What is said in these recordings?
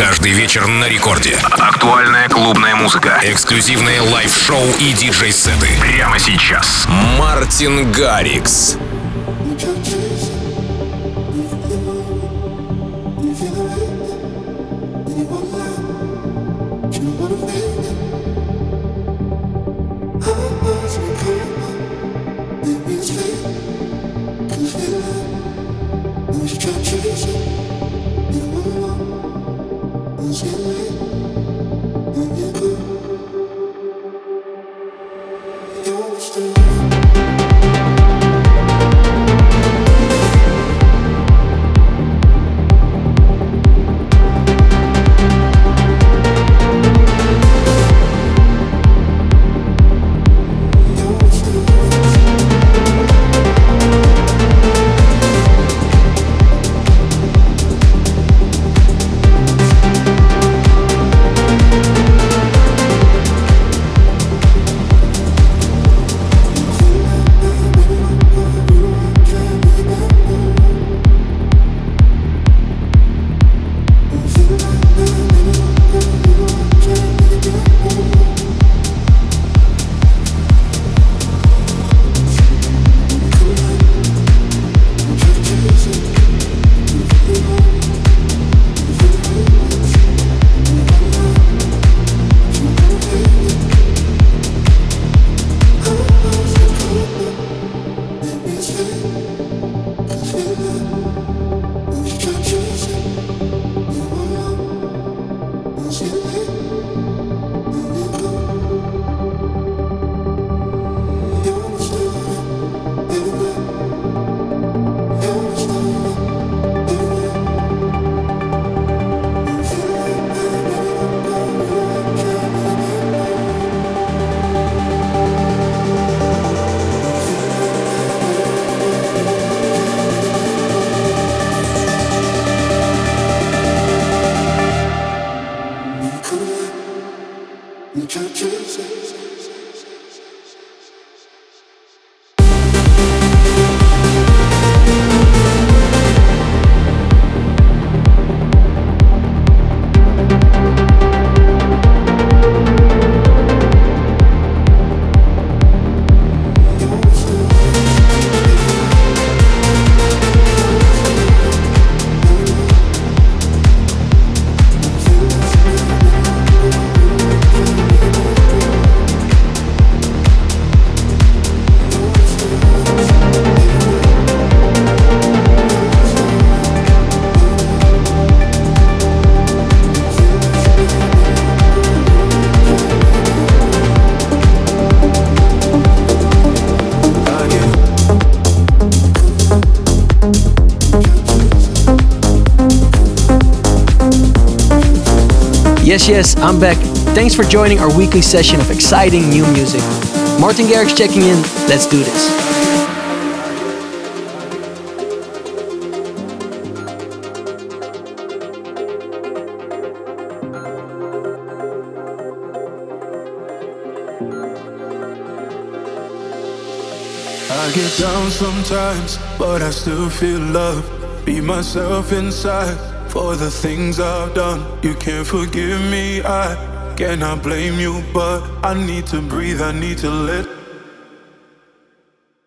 Каждый вечер на рекорде. Актуальная клубная музыка. Эксклюзивные лайв-шоу и диджей-сеты. Прямо сейчас. Мартин Гаррикс. Yes, yes, I'm back. Thanks for joining our weekly session of exciting new music. Martin Garrix checking in. Let's do this. I get down sometimes, but I still feel love. Be myself inside for the things I've done. You can't forgive me, I cannot blame you, but I need to breathe, I need to let.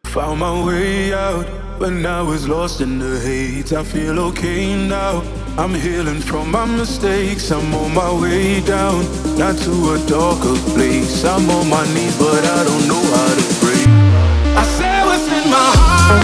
Found my way out when I was lost in the hate. I feel okay now. I'm healing from my mistakes. I'm on my way down, not to a darker place. I'm on my knees, but I don't know how to break. I say what's in my heart.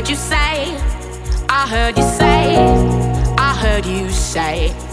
heard you say, I heard you say, I heard you say.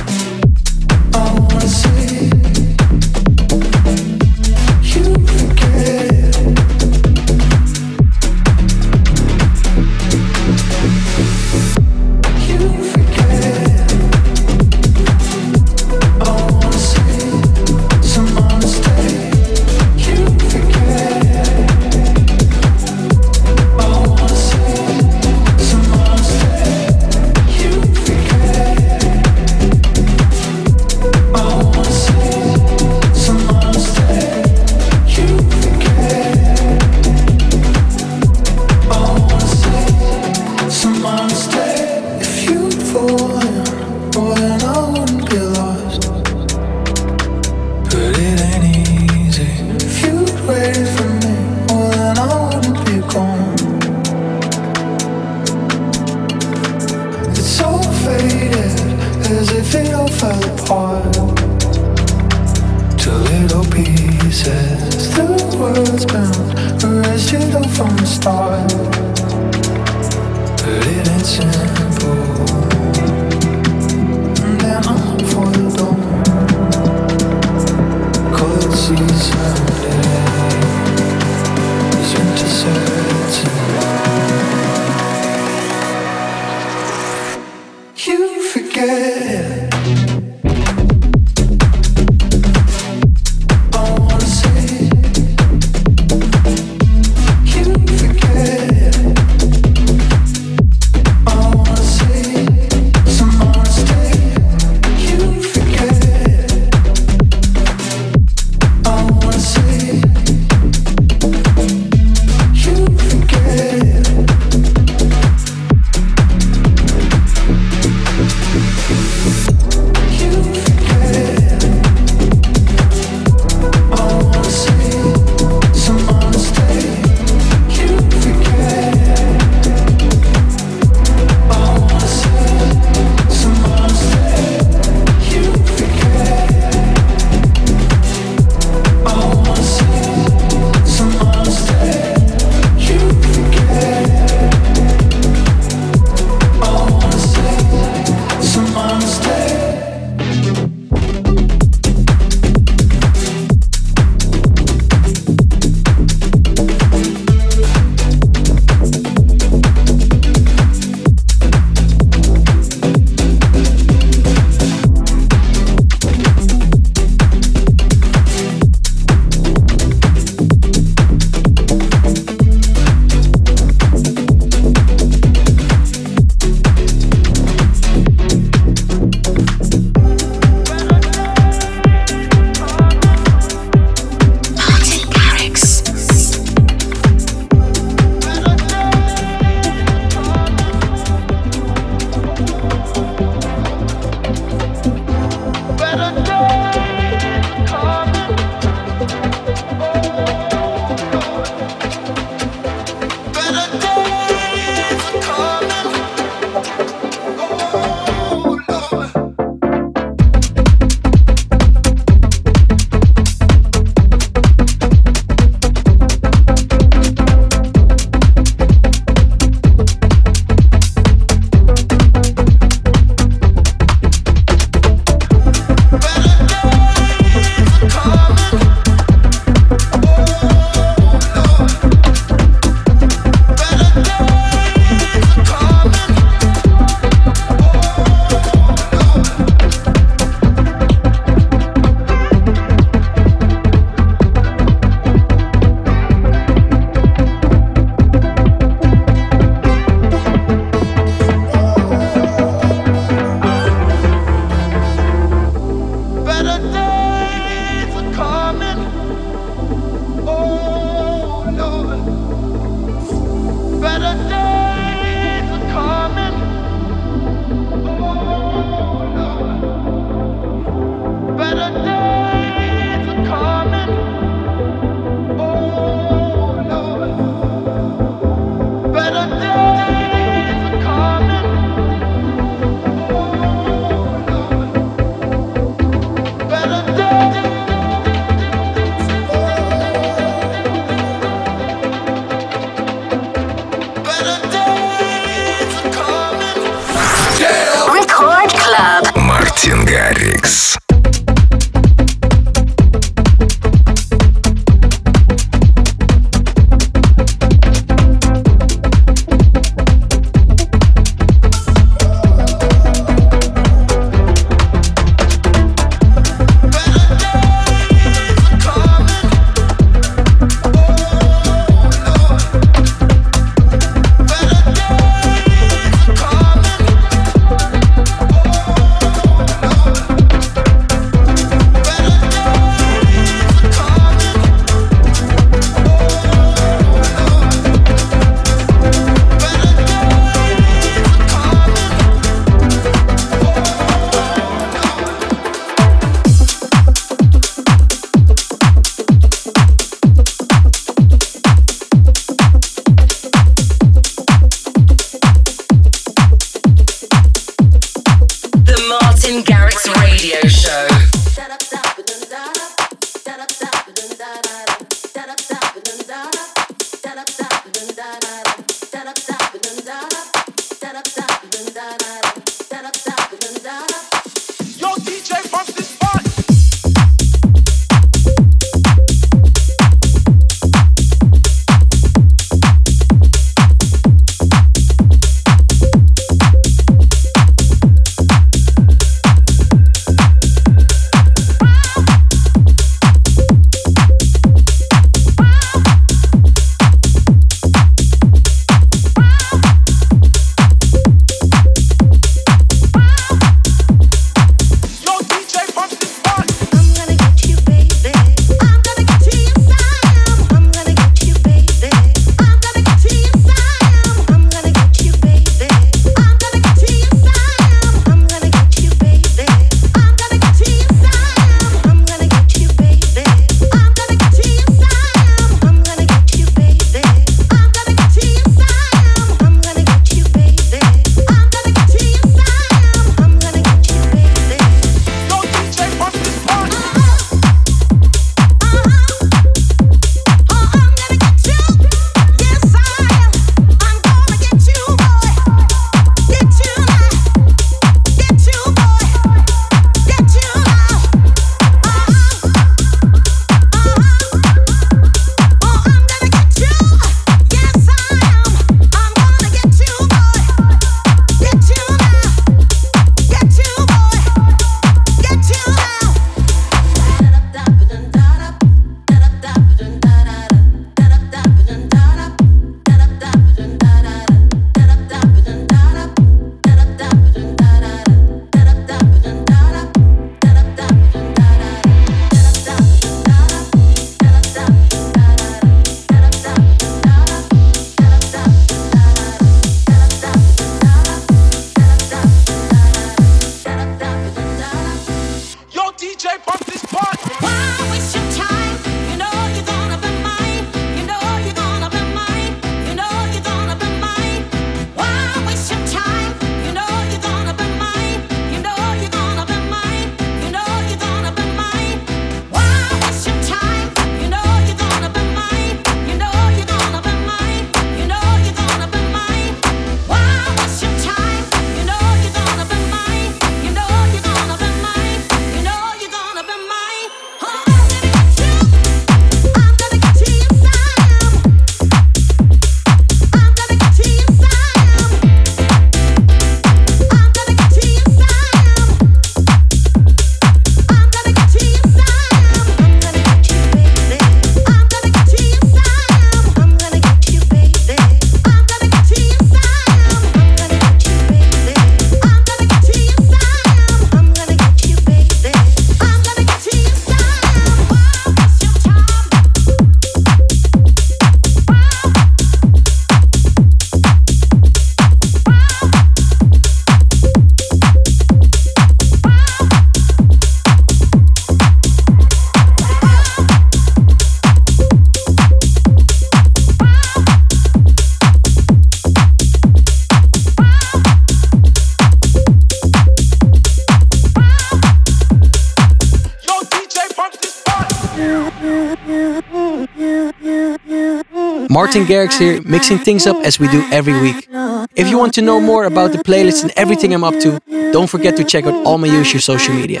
Martin Garrix here, mixing things up as we do every week. If you want to know more about the playlist and everything I'm up to, don't forget to check out all my usual social media.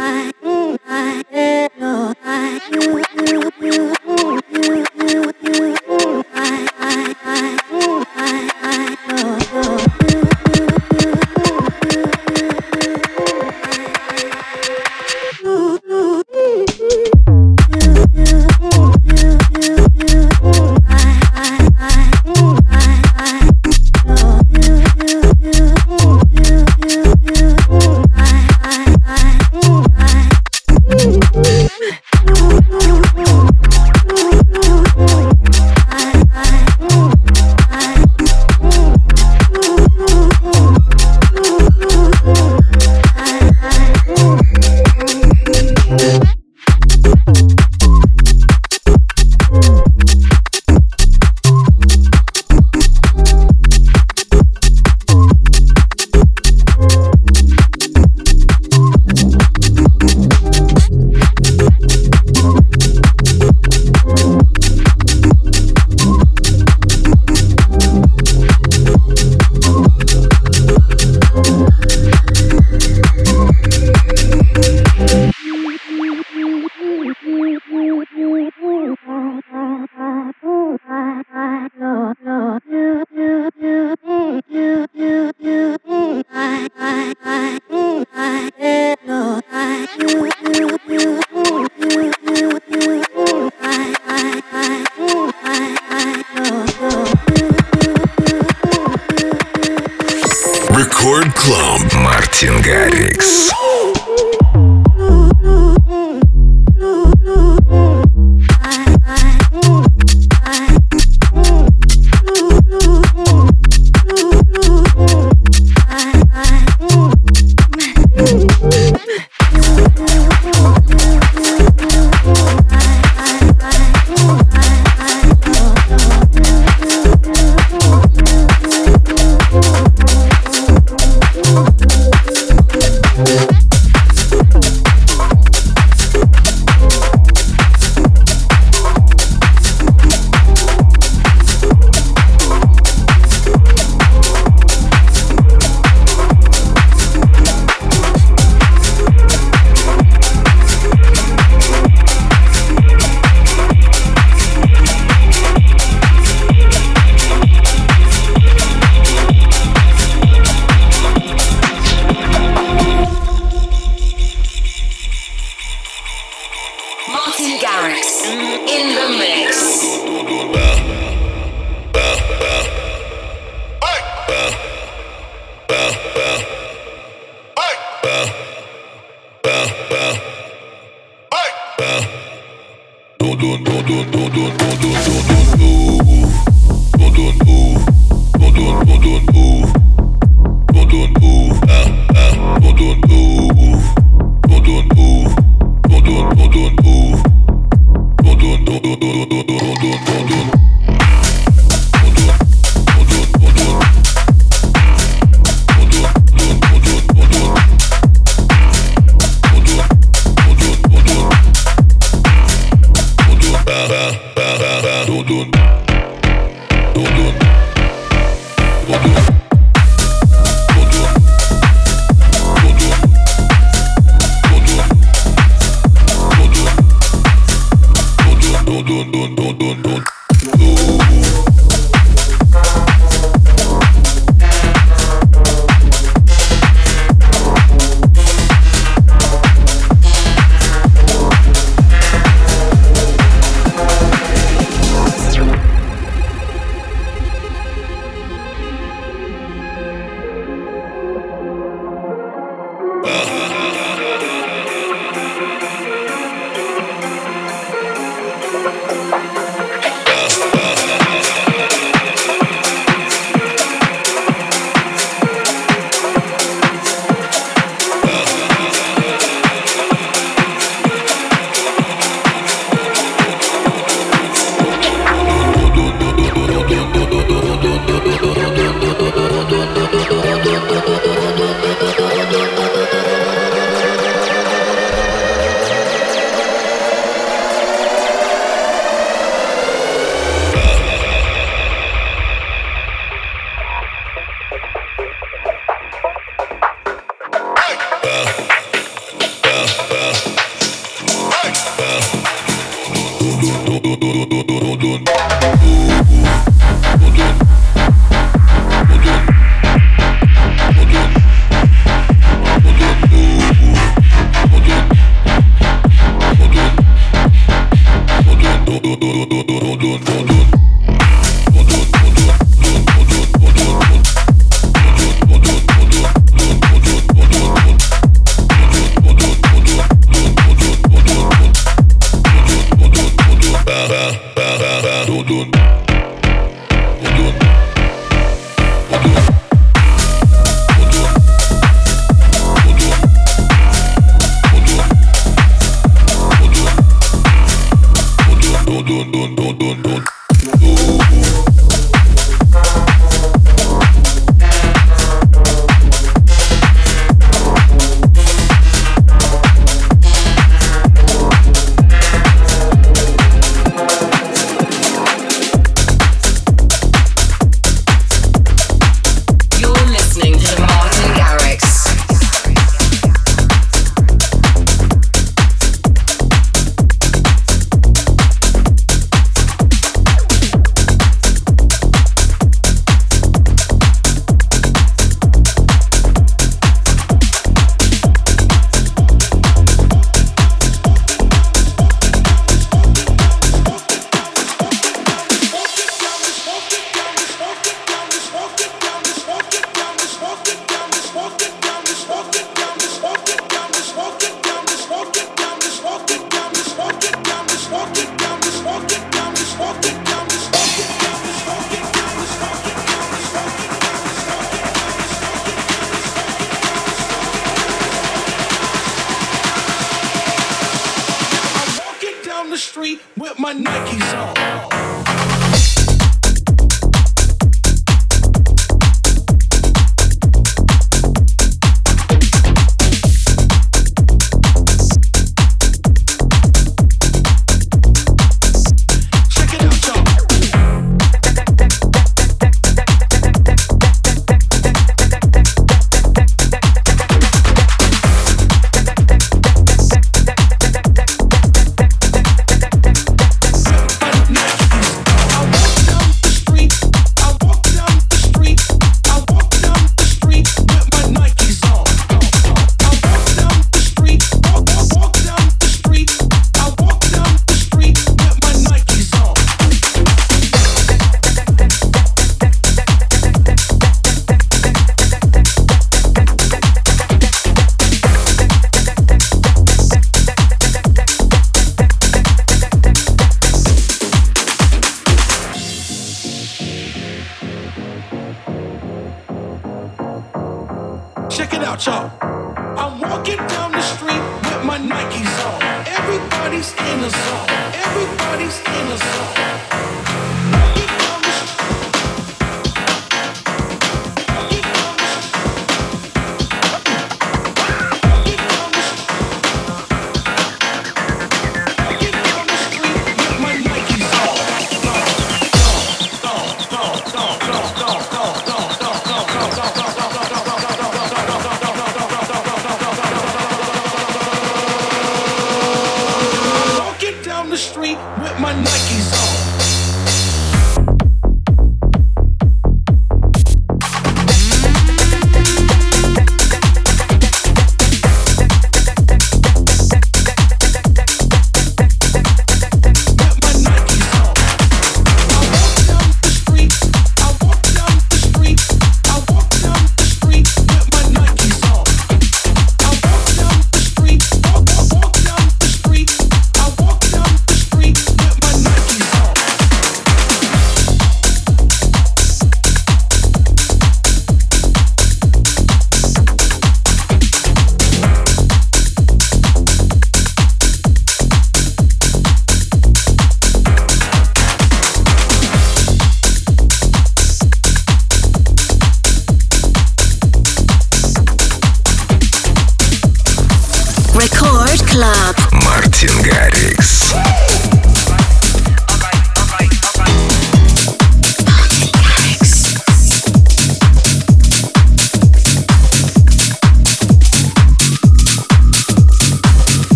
Record Club Martin Garrix.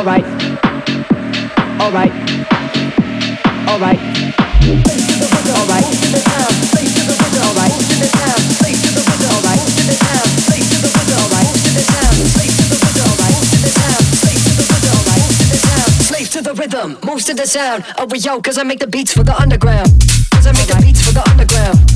Alright. Alright. Alright. Alright. To the rhythm, moves to the sound. Oh, we yo, cause I make the beats for the underground. Cause I make the beats for the underground.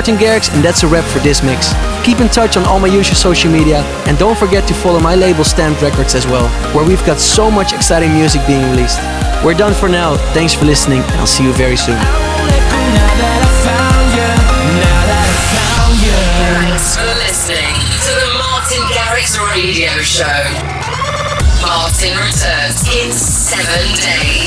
Martin Garrix, and that's a wrap for this mix. Keep in touch on all my usual social media, and don't forget to follow my label Stamped Records as well, where we've got so much exciting music being released. We're done for now. Thanks for listening, and I'll see you very soon. Thanks for listening to the Martin Garrix Radio Show. Martin returns in seven days.